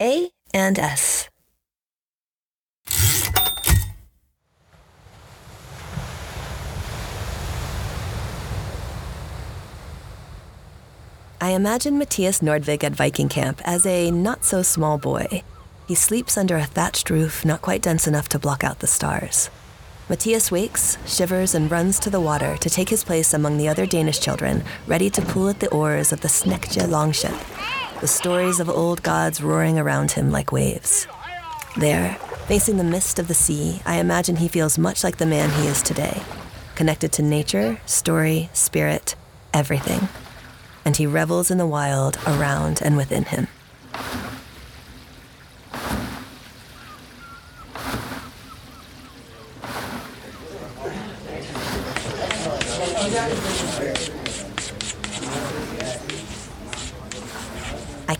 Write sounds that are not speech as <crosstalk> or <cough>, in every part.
A and S. I imagine Mathias Nordvig at Viking camp as a not so small boy. He sleeps under a thatched roof not quite dense enough to block out the stars. Mathias wakes, shivers, and runs to the water to take his place among the other Danish children, ready to pull at the oars of the Snekja longship, the stories of old gods roaring around him like waves. There, facing the mist of the sea, I imagine he feels much like the man he is today, connected to nature, story, spirit, everything. And he revels in the wild around and within him.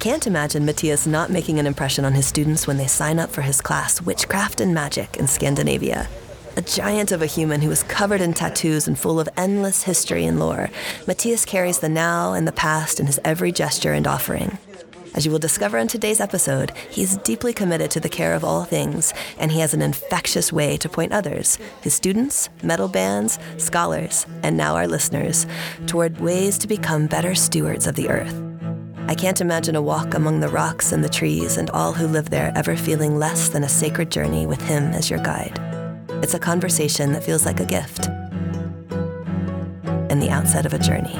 Can't imagine Mathias not making an impression on his students when they sign up for his class, Witchcraft and Magic in Scandinavia. A giant of a human who is covered in tattoos and full of endless history and lore, Mathias carries the now and the past in his every gesture and offering. As you will discover in today's episode, he's deeply committed to the care of all things, and he has an infectious way to point others, his students, metal bands, scholars, and now our listeners, toward ways to become better stewards of the earth. I can't imagine a walk among the rocks and the trees and all who live there ever feeling less than a sacred journey with him as your guide. It's a conversation that feels like a gift and the outset of a journey.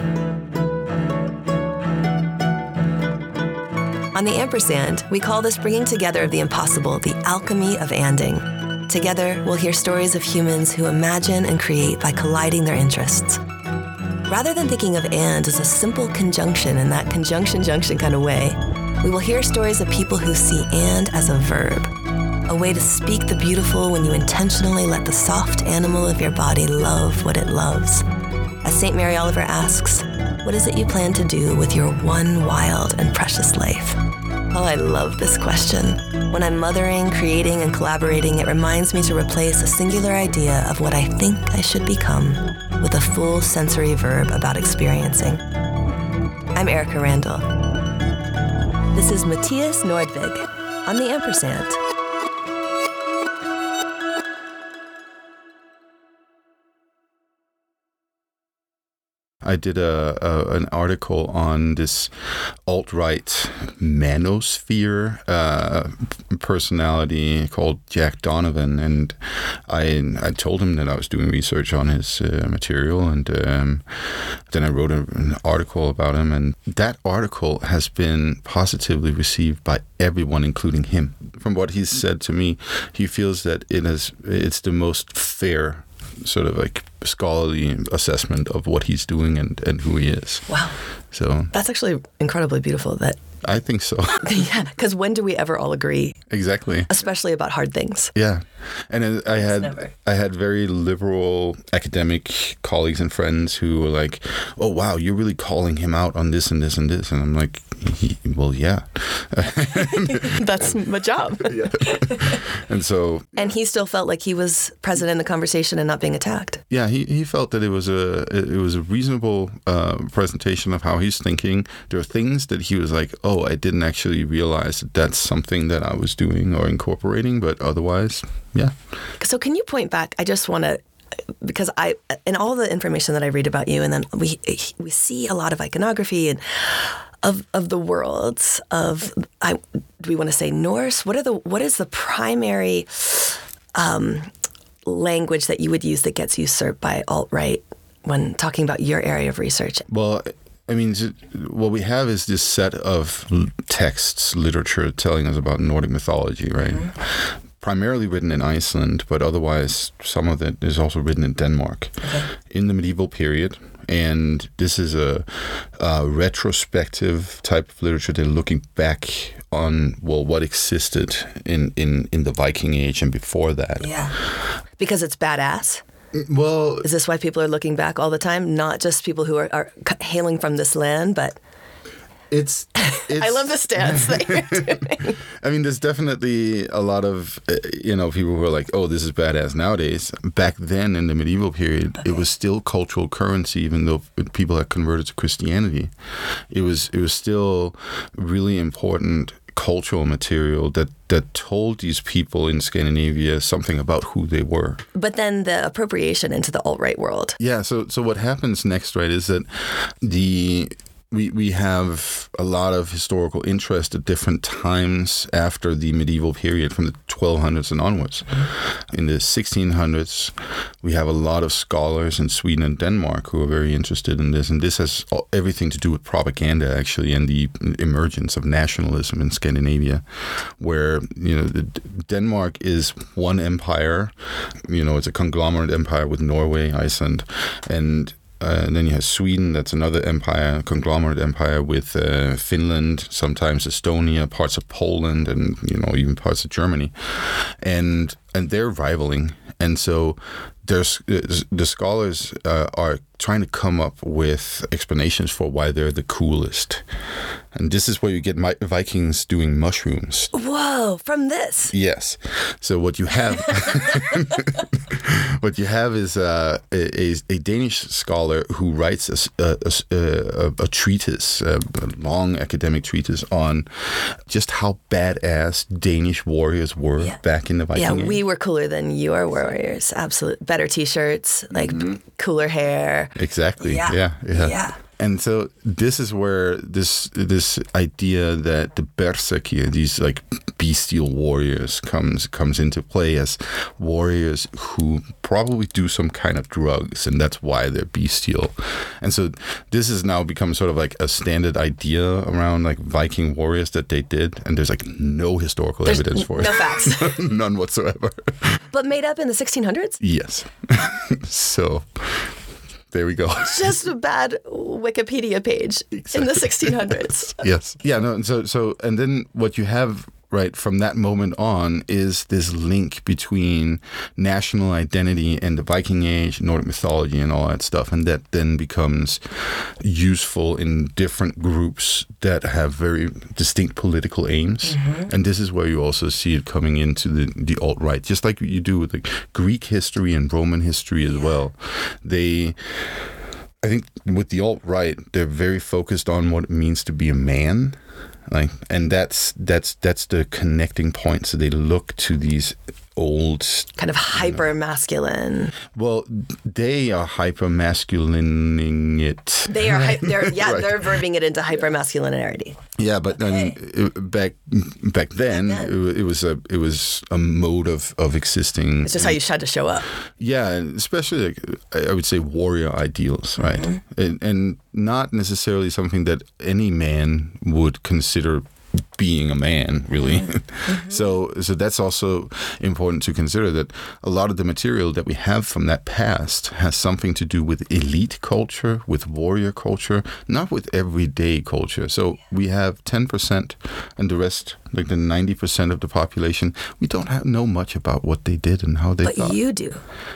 On the ampersand, we call this bringing together of the impossible the alchemy of anding. Together, we'll hear stories of humans who imagine and create by colliding their interests. Rather than thinking of and as a simple conjunction in that conjunction junction kind of way, we will hear stories of people who see and as a verb, a way to speak the beautiful when you intentionally let the soft animal of your body love what it loves. As St. Mary Oliver asks, what is it you plan to do with your one wild and precious life? Oh, I love this question. When I'm mothering, creating, and collaborating, it reminds me to replace a singular idea of what I think I should become with a full sensory verb about experiencing. I'm Erika Randall. This is Mathias Nordvig on the ampersand. I did a, a an article on this alt right manosphere uh, personality called Jack Donovan, and I I told him that I was doing research on his uh, material, and um, then I wrote a, an article about him, and that article has been positively received by everyone, including him. From what he's said to me, he feels that it is it's the most fair sort of like scholarly assessment of what he's doing and, and who he is. Wow. So That's actually incredibly beautiful that I think so. <laughs> yeah, because when do we ever all agree, exactly. especially about hard things? Yeah, and I I had. I had very liberal academic colleagues and friends who were like, "Oh wow, you're really calling him out on this and this and this," and I'm like, he, "Well, yeah." <laughs> That's my job. <laughs> and so And he still felt like he was present in the conversation and not being attacked. yeah, he, he felt that it was a it was a reasonable uh, presentation of how he's thinking. There are things that he was like, "Oh, I didn't actually realize that that's something that I was doing or incorporating," but otherwise, yeah. So can you point back? I just want to because I in all the information that I read about you, and then we we see a lot of iconography and of of the worlds of I do we want to say Norse? What are the what is the primary um, language that you would use that gets usurped by alt right when talking about your area of research? Well, I mean, what we have is this set of texts, literature telling us about Nordic mythology, right? Primarily written in Iceland, but otherwise, some of it is also written in Denmark in the medieval period. And this is a, a retrospective type of literature. They're looking back on well, what existed in, in, in the Viking Age and before that. Yeah, because it's badass. Well, Is this why people are looking back all the time? Not just people who are, are hailing from this land, but it's, it's <laughs> I love the stance that you're <laughs> doing. I mean, there's definitely a lot of, uh, you know, people who are like, oh, this is badass nowadays. Back then in the medieval period, it was still cultural currency, even though people had converted to Christianity. It was, it was still really important cultural material that that told these people in Scandinavia something about who they were. But then the appropriation into the alt right world. Yeah. So so what happens next, right, is that the we, we have a lot of historical interest at different times after the medieval period from the 1200s and onwards. In the 1600s, we have a lot of scholars in Sweden and Denmark who are very interested in this. And this has everything to do with propaganda, actually, and the emergence of nationalism in Scandinavia, where, you know, Denmark is one empire, you know, it's a conglomerate empire with Norway, Iceland, and uh, and then you have Sweden, that's another empire, conglomerate empire with uh, Finland, sometimes Estonia, parts of Poland, and you know even parts of Germany, and and they're rivaling, and so there's the scholars uh, are trying to come up with explanations for why they're the coolest, and this is where you get Vikings doing mushrooms. Whoa! From this. Yes. So what you have, <laughs> what you have is uh, a, a, Danish scholar who writes a, a, a, a treatise, a long academic treatise on just how badass Danish warriors were yeah. back in the Viking Yeah, age. we were cooler than your warriors. Absolutely, better T-shirts, like mm-hmm. cooler hair. Exactly. Yeah. Yeah. Yeah. yeah. And so this is where this this idea that the berserkir, these like bestial warriors, comes comes into play as warriors who probably do some kind of drugs, and that's why they're bestial. And so this has now become sort of like a standard idea around like Viking warriors that they did, and there's like no historical there's evidence for no it, no facts, <laughs> none whatsoever. But made up in the 1600s. Yes. <laughs> so there we go. Just a bad Wikipedia page exactly. in the 1600s. <laughs> yes. Yeah. No. And So so and then what you have right from that moment on is this link between national identity and the Viking Age, Nordic mythology, and all that stuff, and that then becomes useful in different groups that have very distinct political aims. Mm-hmm. And this is where you also see it coming into the, the alt right, just like you do with the Greek history and Roman history as yeah. well. They I think with the alt right, they're very focused on what it means to be a man like and that's that's that's the connecting point so they look to these old kind of hyper masculine. Well, they are hyper masculining it. They are. They're <laughs> yeah. right. They're verbing it into hyper masculinity. Yeah, but okay. I mean, back back then, back then. It, it, was a it was a mode of of existing. It's just how you had to show up. Yeah, especially like, I would say warrior ideals, right? Mm-hmm. And, and not necessarily something that any man would consider being a man, really. <laughs> Mm-hmm. so, so that's also important to consider that a lot of the material that we have from that past has something to do with elite culture, with warrior culture, not with everyday culture. So we have ten percent, and the rest, like the ninety percent of the population, we don't have, know much about what they did and how they. But thought. you do.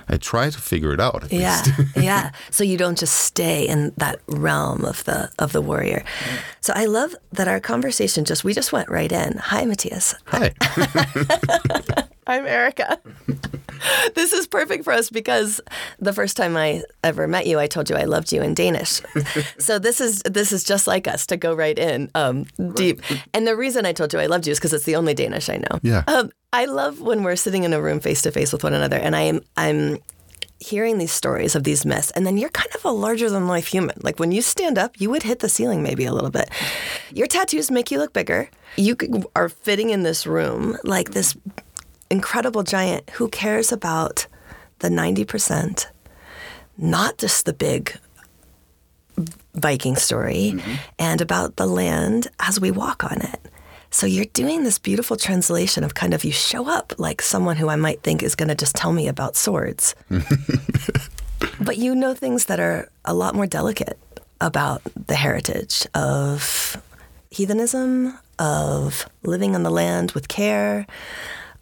I try to figure it out. yeah, <laughs> yeah. So you don't just stay in that realm of the of the warrior. So I love that our conversation just we just went right in. Hi, Mathias. Hi. <laughs> <laughs> I'm Erika. <laughs> this is perfect for us because the first time I ever met you, I told you I loved you in Danish. <laughs> so this is this is just like us to go right in um, deep. And the reason I told you I loved you is because it's the only Danish I know. Yeah. Um, I love when we're sitting in a room face to face with one another, and I am I'm hearing these stories of these myths, and then you're kind of a larger than life human. Like when you stand up, you would hit the ceiling maybe a little bit. Your tattoos make you look bigger. You are fitting in this room like this incredible giant who cares about the 90%, not just the big Viking story, mm-hmm. and about the land as we walk on it. So you're doing this beautiful translation of kind of you show up like someone who I might think is going to just tell me about swords. <laughs> but you know things that are a lot more delicate about the heritage of heathenism, of living on the land with care,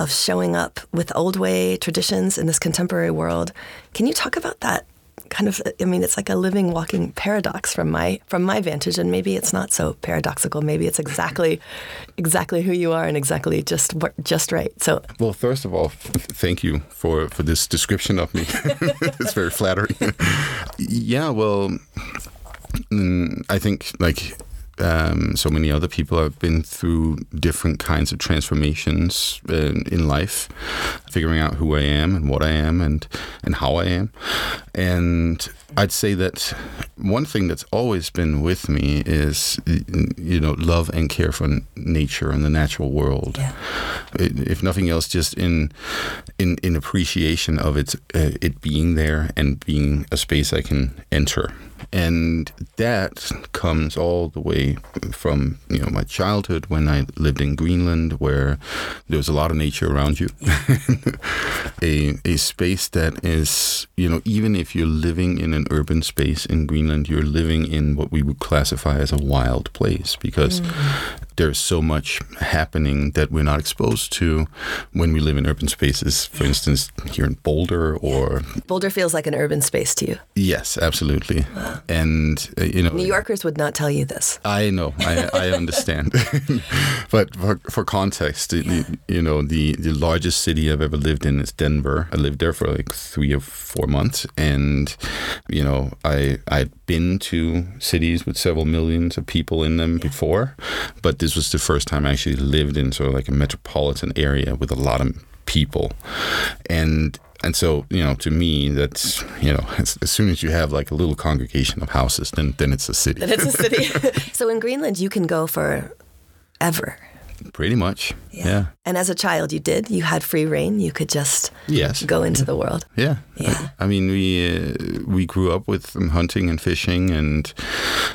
of showing up with old way traditions in this contemporary world. Can you talk about that kind of I mean it's like a living walking paradox from my from my vantage and maybe it's not so paradoxical. Maybe it's exactly <laughs> exactly who you are and exactly just just right. So well first of all thank you for for this description of me. <laughs> It's very flattering. <laughs> Yeah well mm, I think like um, so many other people, I've been through different kinds of transformations in, in life, figuring out who I am and what I am and and how I am. And I'd say that one thing that's always been with me is you know love and care for nature and the natural world. Yeah. If nothing else, just in in in appreciation of it uh, it being there and being a space I can enter and that comes all the way from you know my childhood when I lived in Greenland, where there was a lot of nature around you, <laughs> <laughs> a a space that is you know even if you're living in an urban space in Greenland, you're living in what we would classify as a wild place because mm. there's so much happening that we're not exposed to when we live in urban spaces. For instance, here in Boulder or Boulder feels like an urban space to you. Yes, absolutely. And uh, you know, New Yorkers would not tell you this. I know, I, I <laughs> understand. <laughs> but for, for context, yeah. the, you know, the the largest city I've ever lived in is Denver. I lived there for like three or four months, and you know, I I'd been to cities with several millions of people in them yeah. before, but this was the first time I actually lived in sort of like a metropolitan area with a lot of people, and and so you know to me that's you know as, as, soon as you have like a little congregation of houses then then it's a city then it's a city <laughs> <laughs> so in greenland you can go for ever Pretty much. Yeah. yeah. And as a child, you did. You had free reign. You could just yes go into the world. Yeah. Yeah. I, I mean, we uh, we grew up with hunting and fishing, and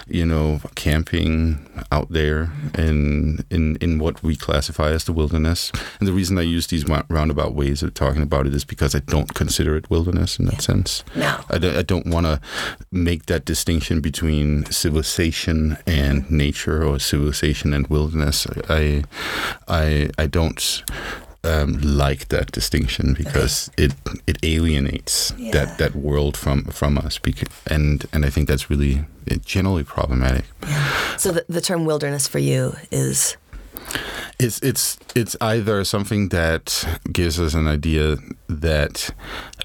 you know, camping out there in in in what we classify as the wilderness. And the reason I use these roundabout ways of talking about it is because I don't consider it wilderness in that yeah. sense. No. I, I don't want to make that distinction between civilization and nature or civilization and wilderness. I I I don't um, like that distinction because okay. it it alienates yeah. that, that world from from us because, and and I think that's really generally problematic. Yeah. So the, the term wilderness for you is it's it's it's either something that gives us an idea that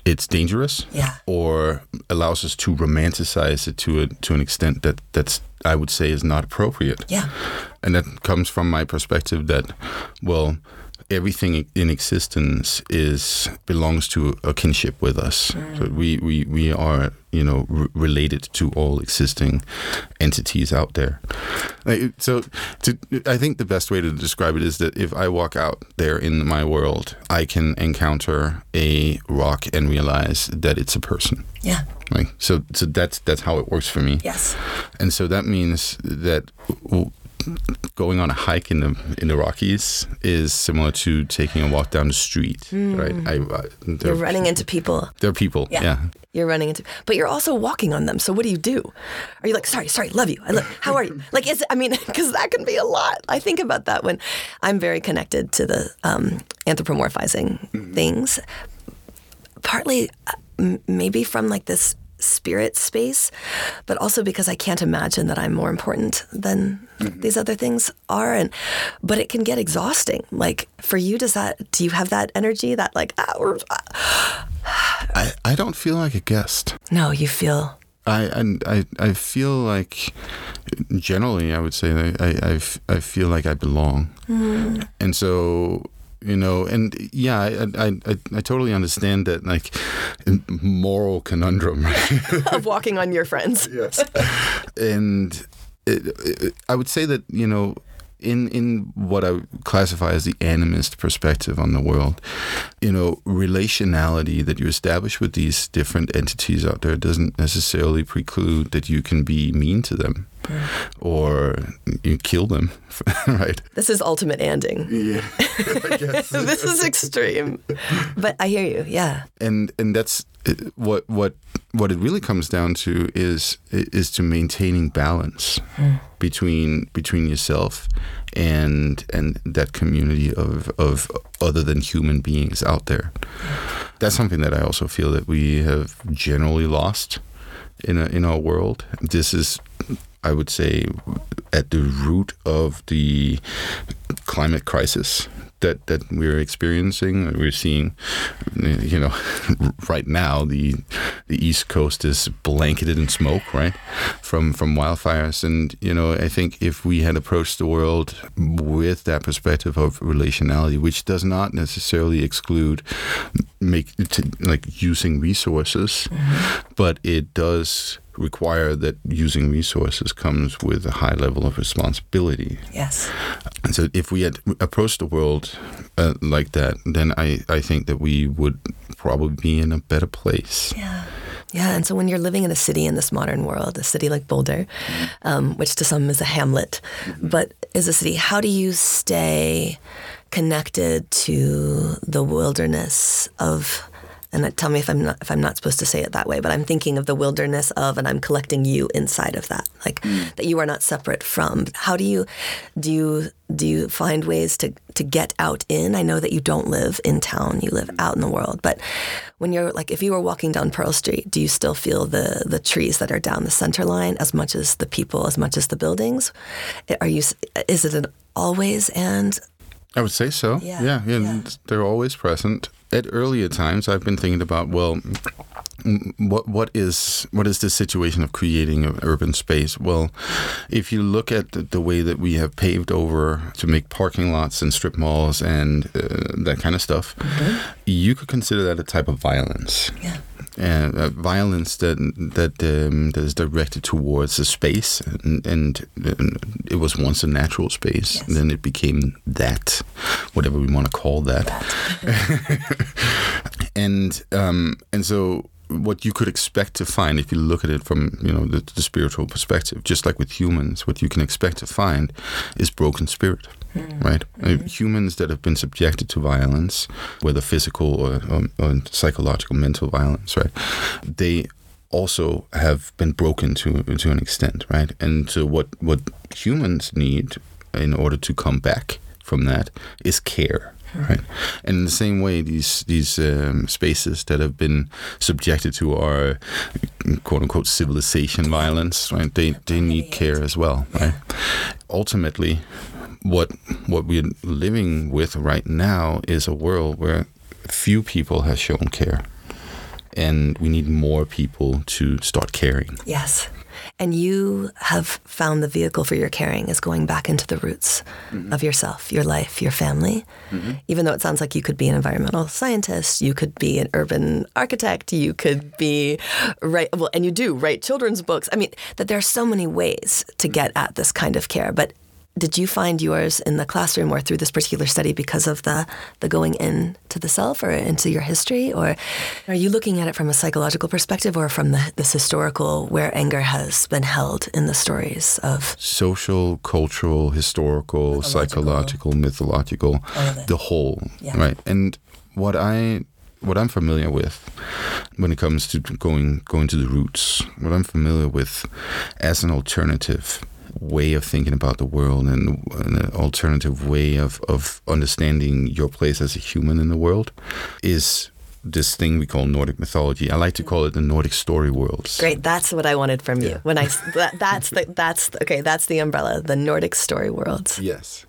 it's dangerous, yeah. or allows us to romanticize it to a to an extent that that's I would say is not appropriate. Yeah, and that comes from my perspective that well everything in existence is belongs to a kinship with us. Mm. So we, we, we are you know r- related to all existing entities out there. So to, I think the best way to describe it is that if I walk out there in my world, I can encounter a rock and realize that it's a person. Yeah. Like So so that's that's how it works for me. Yes. And so that means that going on a hike in the in the Rockies is similar to taking a walk down the street, mm. right? I, I, you're running into people. They're people. Yeah. yeah. You're running into, but you're also walking on them. So what do you do? Are you like, sorry, sorry, love you. I love, <laughs> how are you? Like, is I mean, <laughs> because that can be a lot. I think about that when I'm very connected to the um, anthropomorphizing mm-hmm. things. Partly, uh, maybe from like this spirit space, but also because I can't imagine that I'm more important than mm-hmm. these other things are. And but it can get exhausting. Like for you, does that? Do you have that energy? That like ah, ah. I I don't feel like a guest. No, you feel. I I I feel like generally I would say I I I feel like I belong, mm. and so you know and yeah I, I i i, totally understand that like moral conundrum <laughs> of walking on your friends. Yes. And it, it, i would say that you know in in what I classify as the animist perspective on the world, you know, relationality that you establish with these different entities out there doesn't necessarily preclude that you can be mean to them mm. or you kill them, <laughs> right? This is ultimate ending. Yeah, <laughs> <laughs> this is extreme, but I hear you. Yeah, and and that's what what what it really comes down to is is to maintaining balance mm. between between yourself and and that community of of other than human beings out there. That's something that I also feel that we have generally lost in a, in our world. This is I would say at the root of the climate crisis that that we're experiencing. We're seeing, you know, <laughs> right now the the East Coast is blanketed in smoke, right, from from wildfires. And you know, I think if we had approached the world with that perspective of relationality, which does not necessarily exclude make like using resources, mm-hmm. but it does require that using resources comes with a high level of responsibility. Yes. And so if we had approached the world uh, like that, then I, I think that we would probably be in a better place. Yeah. Yeah, and so when you're living in a city in this modern world, a city like Boulder, um, which to some is a hamlet, mm-hmm. but is a city, how do you stay connected to the wilderness of and tell me if I'm not if I'm not supposed to say it that way, but I'm thinking of the wilderness of, and I'm collecting you inside of that, like mm. that you are not separate from. How do you do you do you find ways to to get out in? I know that you don't live in town; you live out in the world. But when you're like, if you were walking down Pearl Street, do you still feel the the trees that are down the center line as much as the people, as much as the buildings? Are you? Is it an always and I would say so. Yeah, yeah, yeah, yeah. they're always present at earlier times, I've been thinking about well, what what is what is the situation of creating an urban space? Well, if you look at the, the way that we have paved over to make parking lots and strip malls and uh, that kind of stuff, mm-hmm. you could consider that a type of violence. Yeah uh, uh, violence that that um, that is directed towards a space, and, and, it was once a natural space. Yes. then it became that, whatever we want to call that. that. <laughs> and um, and so what you could expect to find if you look at it from you know the, the, spiritual perspective, just like with humans, what you can expect to find is broken spirit, mm. right? Mm-hmm. humans that have been subjected to violence, whether physical or, or, or psychological, mental violence, right? They also have been broken to to an extent, right? And so what what humans need in order to come back from that is care right? And in the same way, these these um, spaces that have been subjected to our quote unquote civilization violence, right? They they need care as well, right? Ultimately, what what we're living with right now is a world where few people have shown care, and we need more people to start caring. Yes. And you have found the vehicle for your caring is going back into the roots mm-hmm. of yourself, your life, your family. Mm-hmm. Even though it sounds like you could be an environmental scientist, you could be an urban architect, you could be write well, and you do write children's books. I mean, that there are so many ways to get at this kind of care, but did you find yours in the classroom or through this particular study because of the the going in to the self or into your history or are you looking at it from a psychological perspective or from the, this historical where anger has been held in the stories of social cultural historical mythological. psychological mythological the whole yeah. right and what i what I'm familiar with when it comes to going going to the roots, what I'm familiar with as an alternative way of thinking about the world and an alternative way of, of understanding your place as a human in the world is this thing we call Nordic mythology. I like to call it the Nordic story worlds. Great, that's what I wanted from you. Yeah. When I <laughs> that, that's the that's okay, that's the umbrella, the Nordic story worlds. Yes,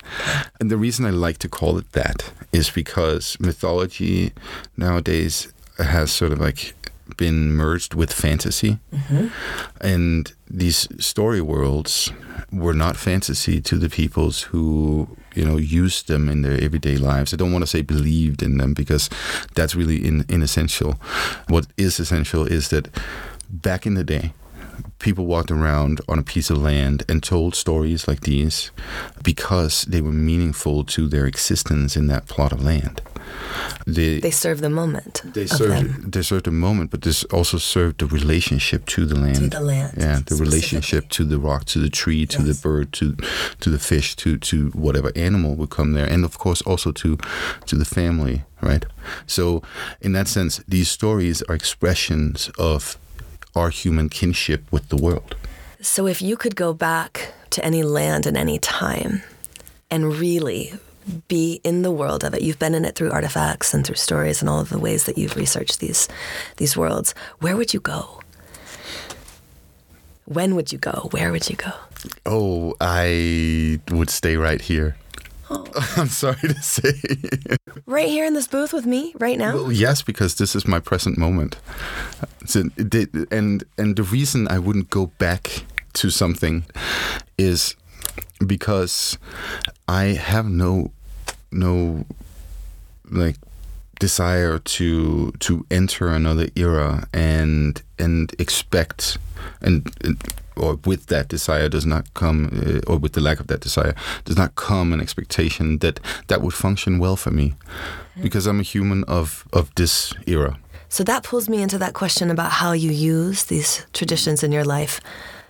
and the reason I like to call it that is because mythology nowadays has sort of like been merged with fantasy. Mm-hmm. And these story worlds were not fantasy to the peoples who, you know, used them in their everyday lives. I don't want to say believed in them because that's really in, inessential. What is essential is that back in the day, people walked around on a piece of land and told stories like these because they were meaningful to their existence in that plot of land. They, they serve the moment. They serve they serve the moment, but this also served the relationship to the land. To the land. Yeah, the relationship to the rock, to the tree, to yes. the bird, to to the fish, to to whatever animal would come there, and of course also to to the family, right? So in that sense, these stories are expressions of our human kinship with the world. So if you could go back to any land and any time and really be in the world of it. You've been in it through artifacts and through stories and all of the ways that you've researched these these worlds. Where would you go? When would you go? Where would you go? Oh, I would stay right here. Oh, <laughs> I'm sorry to say. Right here in this booth with me, right now? Well, yes, because this is my present moment. So, and and the reason I wouldn't go back to something is because I have no no like desire to to enter another era and and expect and, and or with that desire does not come uh, or with the lack of that desire does not come an expectation that that would function well for me. Because I'm a human of of this era. So that pulls me into that question about how you use these traditions in your life.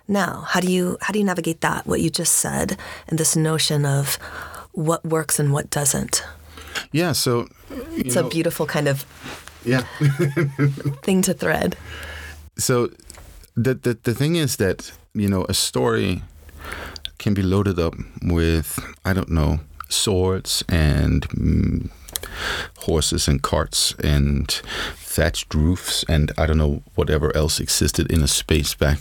Now how do you how do you navigate that what you just said and this notion of what works and what doesn't? Yeah, so it's know, a beautiful kind of yeah. <laughs> thing to thread. So the, the the thing is that you know a story can be loaded up with I don't know swords and mm, horses and carts and thatched roofs and I don't know whatever else existed in a space back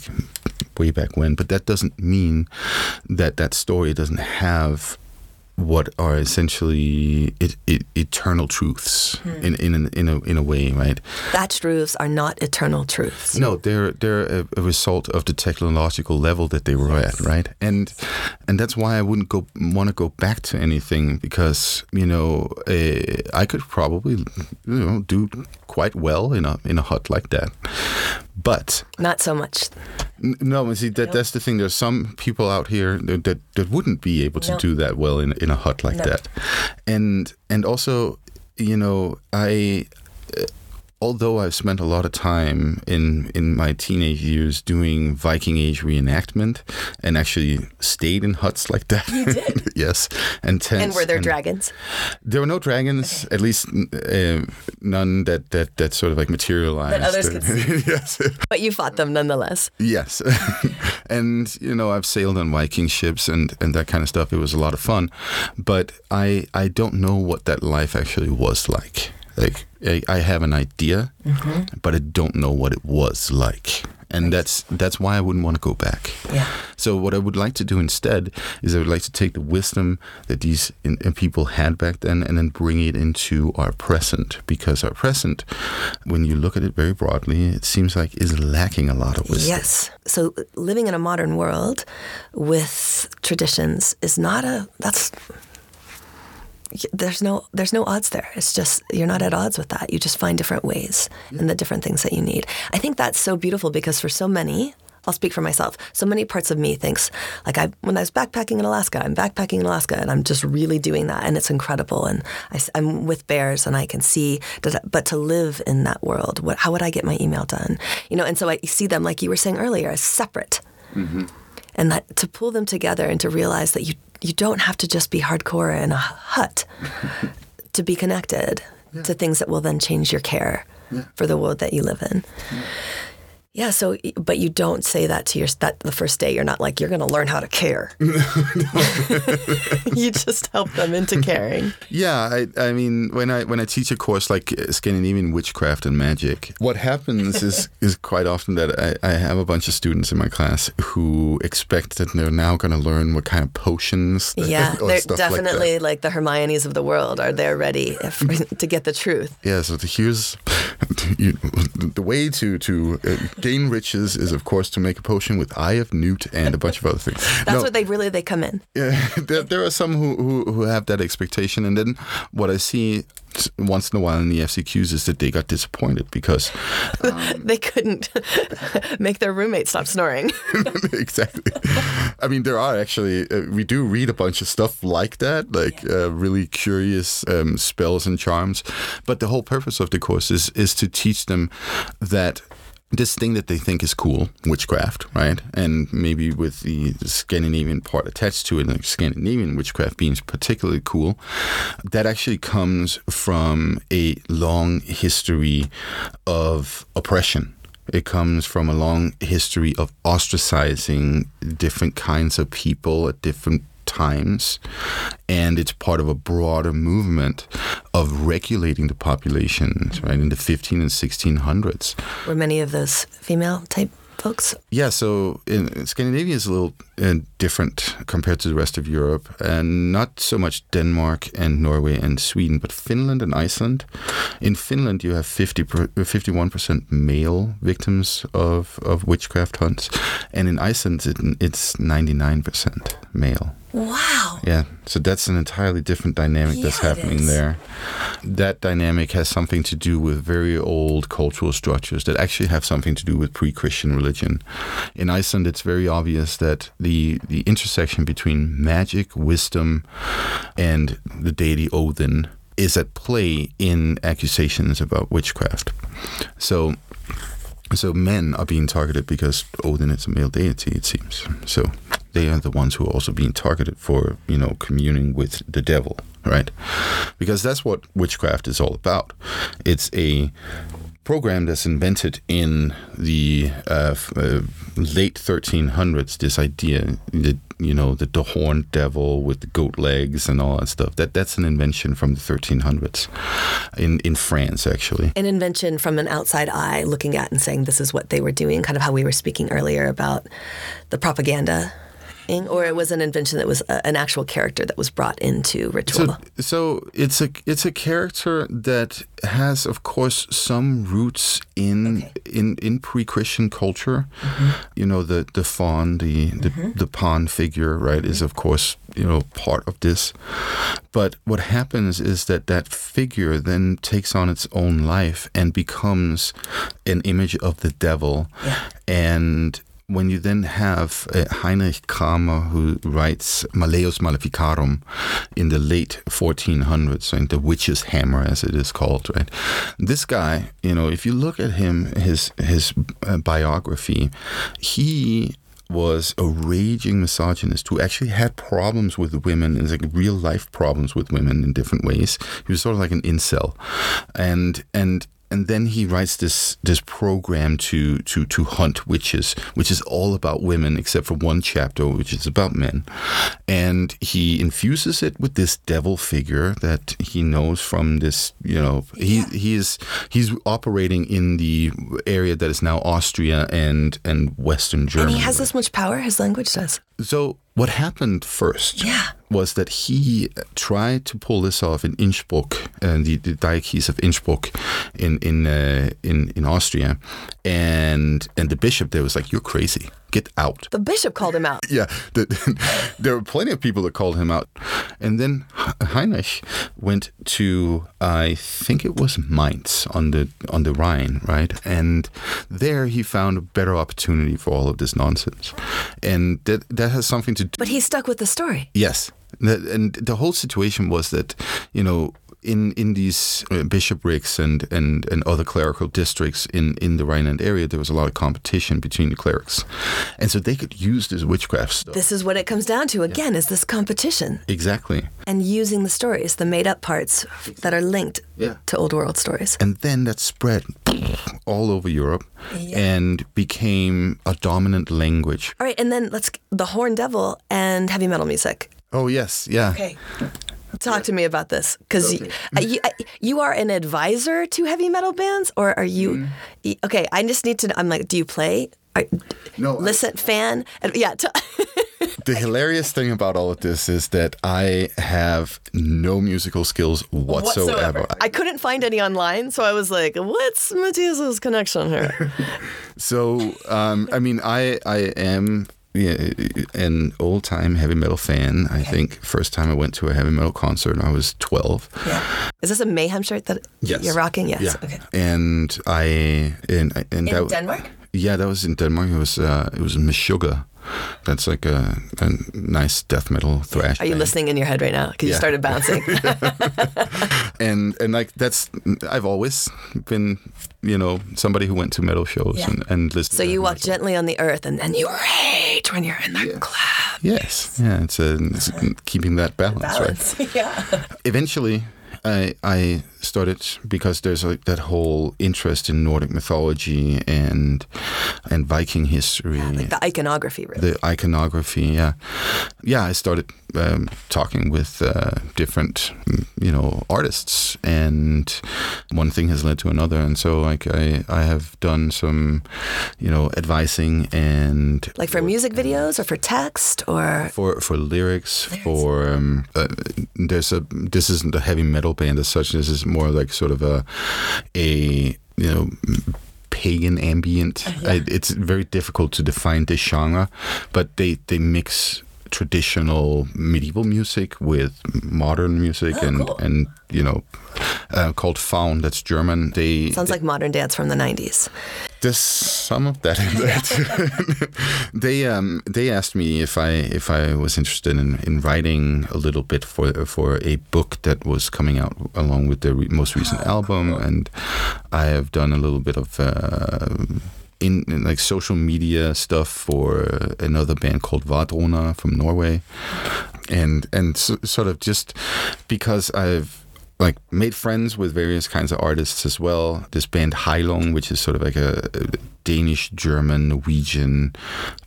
way back when. But that doesn't mean that that story doesn't have what are essentially it, it, eternal truths hmm. in in in a in a way, right? Thatched roofs are not eternal truths. No, they're they're a, a result of the technological level that they were yes. at, right? And and that's why I wouldn't go want to go back to anything because you know uh, I could probably you know do quite well in a in a hut like that, but not so much. No, see that nope. that's the thing. There's some people out here that that, that wouldn't be able to nope. do that well in in a hut like nope. that, and and also, you know, I although I've spent a lot of time in in my teenage years doing Viking Age reenactment and actually stayed in huts like that. You did? <laughs> yes, and tents. And were there and dragons? There were no dragons, okay. at least uh, none that, that that sort of like materialized. That others could see. <laughs> yes. But you fought them nonetheless. Yes, <laughs> and you know I've sailed on Viking ships and and that kind of stuff. It was a lot of fun, but I I don't know what that life actually was like. Like I, I have an idea, mm-hmm. but I don't know what it was like, and right. that's that's why I wouldn't want to go back. Yeah. So what I would like to do instead is I would like to take the wisdom that these in, in people had back then, and then bring it into our present, because our present, when you look at it very broadly, it seems like is lacking a lot of wisdom. Yes. So living in a modern world with traditions is not a that's there's no there's no odds there. It's just you're not at odds with that. You just find different ways and the different things that you need. I think that's so beautiful because for so many, I'll speak for myself. So many parts of me thinks like I when I was backpacking in Alaska, I'm backpacking in Alaska, and I'm just really doing that, and it's incredible. And I, am with bears, and I can see. But to live in that world, what, how would I get my email done? You know, and so I see them like you were saying earlier as separate. Mm-hmm. And that to pull them together and to realize that you you don't have to just be hardcore in a hut to be connected yeah. to things that will then change your care yeah. for the world that you live in. Yeah. Yeah. So, but you don't say that to your that the first day. You're not like you're going to learn how to care. <laughs> <laughs> you just help them into caring. Yeah. I, I mean, when I when I teach a course like Scandinavian witchcraft and magic, what happens is <laughs> is quite often that I, I have a bunch of students in my class who expect that they're now going to learn what kind of potions. Yeah, they're definitely like, like, the Hermione's of the world. Are they ready to get the truth? Yeah. So the, here's you, the way to to uh, gain riches is, of course, to make a potion with eye of newt and a bunch of other things. That's no, what they really they come in. Yeah, <laughs> there, there are some who, who who have that expectation, and then what I see once in a while in the FCQs is that they got disappointed because um, <laughs> they couldn't <laughs> make their roommate stop snoring. exactly. I mean, there are actually uh, we do read a bunch of stuff like that, like yeah. uh, really curious um, spells and charms. But the whole purpose of the course is is to teach them that this thing that they think is cool, witchcraft, right? And maybe with the Scandinavian part attached to it, like Scandinavian witchcraft being particularly cool, that actually comes from a long history of oppression. It comes from a long history of ostracizing different kinds of people at different times, and it's part of a broader movement of regulating the population, right, in the 15 and 1600s. Were many of those female type folks? Yeah, so in Scandinavia is a little uh, different compared to the rest of Europe, and not so much Denmark and Norway and Sweden, but Finland and Iceland. In Finland, you have 50 51% male victims of, of witchcraft hunts, and in Iceland, it, it's 99% male. Wow. Yeah, so that's an entirely different dynamic Yeah, that's happening there. That dynamic has something to do with very old cultural structures that actually have something to do with pre-Christian religion. In Iceland, it's very obvious that the the intersection between magic, wisdom, and the deity Odin is at play in accusations about witchcraft. So so men are being targeted because Odin is a male deity, it seems. So they are the ones who are also being targeted for, you know, communing with the devil, right? Because that's what witchcraft is all about. It's a program that's invented in the uh, uh, late 1300s. This idea that you know the, the horned devil with the goat legs and all that stuff. That that's an invention from the 1300s in in France, actually. An invention from an outside eye looking at and saying this is what they were doing, kind of how we were speaking earlier about the propaganda. Or it was an invention that was a, an actual character that was brought into ritual. So, so it's a it's a character that has, of course, some roots in in in pre-Christian culture. Mm-hmm. You know, the the faun, the the, mm-hmm. the Pan figure, right, is of course you know part of this. But what happens is that that figure then takes on its own life and becomes an image of the devil, and when you then have uh, Heinrich Kramer, who writes Malleus Maleficarum in the late 1400s, and the witch's hammer, as it is called, right? This guy, you know, if you look at him, his his uh, biography, he was a raging misogynist who actually had problems with women and like real life problems with women in different ways. He was sort of like an incel, and and and then he writes this this program to to to hunt witches, which is all about women except for one chapter which is about men, and he infuses it with this devil figure that he knows from this. You know, he he is he's operating in the area that is now Austria and and Western Germany. and he has this much power, his language does. So what happened first Yeah. Was that he tried to pull this off in Innsbruck, uh, the, the diocese of Innsbruck in in uh, in in Austria, and and the bishop there was like, "You're crazy, get out." The bishop called him out. Yeah, the, <laughs> there were plenty of people that called him out, and then Heinrich went to I think it was Mainz on the on the Rhine, right? And there he found a better opportunity for all of this nonsense, and that that has something to do. But he stuck with the story. Yes, and the whole situation was that you know. In, in these uh, bishoprics and, and, and other clerical districts in, in the Rhineland area, there was a lot of competition between the clerics. And so they could use this witchcraft stuff. This is what it comes down to again is this competition exactly. and using the stories, the made up parts that are linked Yeah. to old world stories. And then that spread all over Europe and became a dominant language. All right, and then let's the Horn Devil and heavy metal music. Oh, yes. Yeah. Okay. Talk to me about this because you, uh, you, uh, you are an advisor to heavy metal bands, or are you? y- Okay, I just need to. know- I'm like, do you play? Are, No, I- listen, fan. Uh, Yeah. T- <laughs> The hilarious thing about all of this is that I have no musical skills whatsoever. I couldn't find any online, so I was like, "What's Mathias's connection here?" <laughs> So, um, I mean, I I am yeah, an old time heavy metal fan. I think first time I went to a heavy metal concert, I was twelve. yeah. Is this a mayhem shirt that Yes. you're rocking? Yes. Yeah. Okay. And I and and In that, Denmark? Yeah, that was in Denmark. It was uh, it was Meshuggah. That's like a, a nice death metal thrash. Are you band. listening in your head right now? Because you started bouncing. <laughs> And and like that's I've always been you know somebody who went to metal shows Yeah. and, and listened. so you walk gently on the earth, and then you rage when you're in the club. Yes, yeah, it's, a, it's keeping that balance, right? <laughs> Yeah. Eventually, I I started because there's like that whole interest in Nordic mythology and and Viking history, yeah, like the iconography, really. the iconography. Yeah, yeah. I started um, talking with uh, different, you know, artists, and one thing has led to another, and so like I I have done some, you know, advising and like for music videos or for text or for for lyrics for um, uh, there's a this isn't a heavy metal band as such this is more like sort of a a you know pagan ambient. I, it's very difficult to define this genre but they they mix traditional medieval music with modern music Oh, and cool. and you know uh, called faun that's german they sounds like modern dance from the 90s. there's some of that in there too. <laughs> they um they asked me if I if I was interested in, in writing a little bit for for a book that was coming out along with the re- most recent album, and I have done a little bit of. Uh, in, in like social media stuff for another band called Wardruna from Norway, and and so, sort of just because I've like made friends with various kinds of artists as well. This band Heilung, which is sort of like a, a Danish, German, Norwegian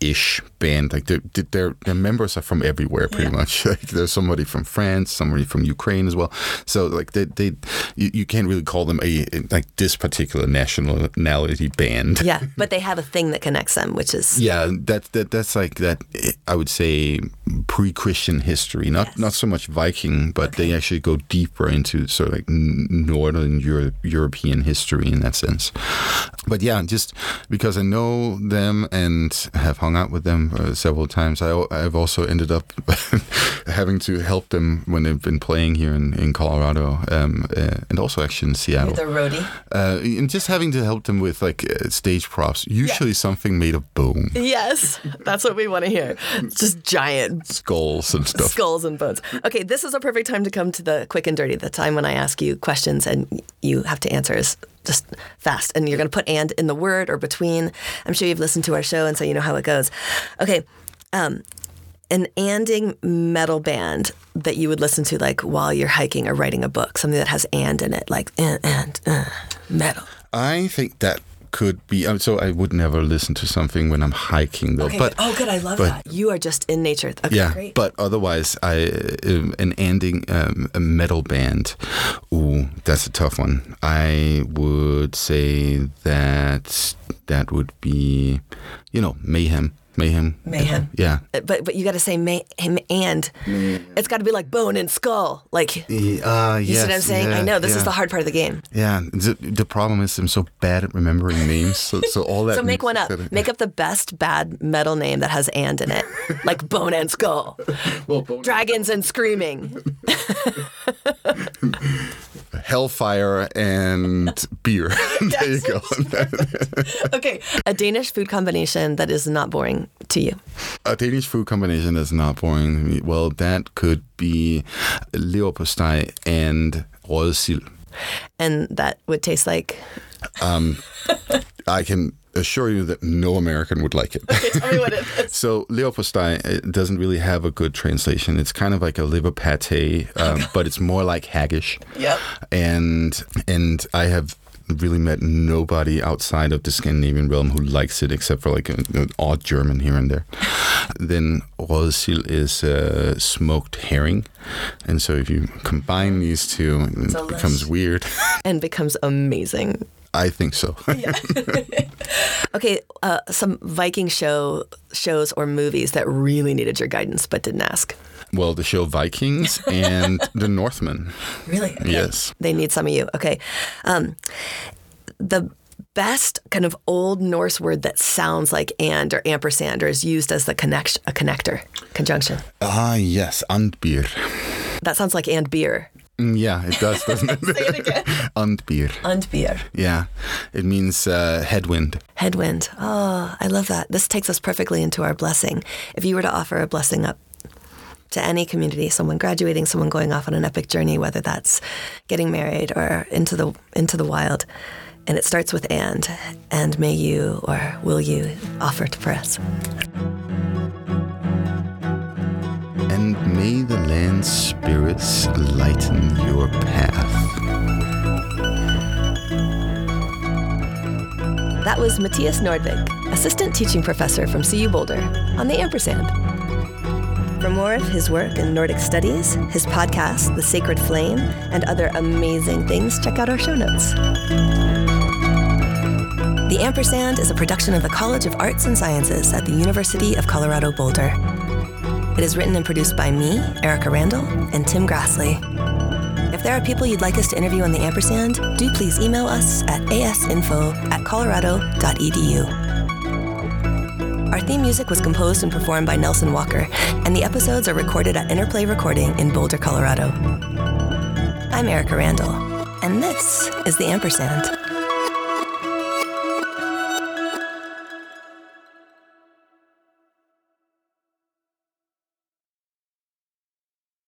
ish band. Like their their their members are from everywhere, pretty much. <laughs> Like there's somebody from France, somebody from Ukraine as well. So like they they you, you can't really call them a like this particular nationality band. Yeah, <laughs> but they have a thing that connects them, which is Yeah, that that that's like that. I would say pre-Christian history, not Yes. not so much Viking, but they actually go deeper into sort of like northern Euro- European history in that sense. But yeah, just because I know them and have hung out with them uh, several times, I I've also ended up <laughs> having to help them when they've been playing here in in Colorado, um, uh, and also actually in Seattle. the roadie. Uh, and just having to help them with like uh, stage props, usually something made of bone. Yes, that's what we want to hear. Just giant skulls and stuff. skulls and bones. Okay, this is a perfect time to come to the quick and dirty, the time when I ask you questions and you have to answer is just fast. And you're going to put and in the word or between. I'm sure you've listened to our show and so you know how it goes. Okay, um, an anding metal band that you would listen to like while you're hiking or writing a book, something that has and in it, like and, and uh, metal. I think that could be. So I would never listen to something when I'm hiking, though. Okay, but oh, good. I love but- that. You are just in nature. Okay, yeah, great. but otherwise, I um, an ending um, a metal band. Ooh, that's a tough one. I would say that that would be, you know, mayhem. Mayhem. Mayhem. Yeah. Uh, but but you got to say may, him and it's got to be like bone and skull. Like you Uh, see what I'm saying? I know this is the hard part of the game. Yeah, the, the problem is I'm so bad at remembering names. So, so all that. So make one up. that- Make up the best bad metal name that has and in it, like <laughs> bone and skull, well, bone dragons and screaming. <laughs> <laughs> Hellfire and <laughs> beer. <laughs> there you go. <laughs> Okay, a Danish food combination that is not boring to you. A Danish food combination that's not boring. to me. Well, that could be leverpostej and rødsild. And that would taste like. Um, I can assure you that no American would like it. Okay, Tell me what it <laughs> is. So it doesn't really have a good translation. It's kind of like a liver pate, um, but it's more like haggis. Yep. And and I have really met nobody outside of the Scandinavian realm who likes it, except for like an, an odd German here and there. <laughs> Then rødsild is uh, smoked herring, and so if you combine these two, it Delish. becomes weird. <laughs> And becomes amazing. I think so. <laughs> <laughs> Okay, uh, some Viking show shows or movies that really needed your guidance but didn't ask. well, the show Vikings and <laughs> the Northman. Really? Yes. They need some of you. Okay. Um, the best kind of old Norse word that sounds like and or ampersand or is used as the connect a connector conjunction. Ah, yes, and beer. That sounds like and beer. Mm, Yeah, it does, <laughs> doesn't it? Say it again. Andbir. And beer. Yeah, it means uh, headwind. Headwind. Oh, I love that. This takes us perfectly into our blessing. If you were to offer a blessing up to any community, someone graduating, someone going off on an epic journey, whether that's getting married or into the into the wild, and it starts with and, and may you or will you offer to press? May the land spirits lighten your path. That was Mathias Nordvig, Assistant Teaching Professor from CU Boulder, on the Ampersand. For more of his work in Nordic Studies, his podcast, The Sacred Flame, and other amazing things, check out our show notes. The Ampersand is a production of the College of Arts and Sciences at the University of Colorado Boulder. It is written and produced by me, Erika Randall, and Tim Grassley. If there are people you'd like us to interview on the Ampersand, do please email us at asinfo at colorado.edu. Our theme music was composed and performed by Nelson Walker, and the episodes are recorded at Interplay Recording in Boulder, Colorado. I'm Erika Randall, and this is The Ampersand.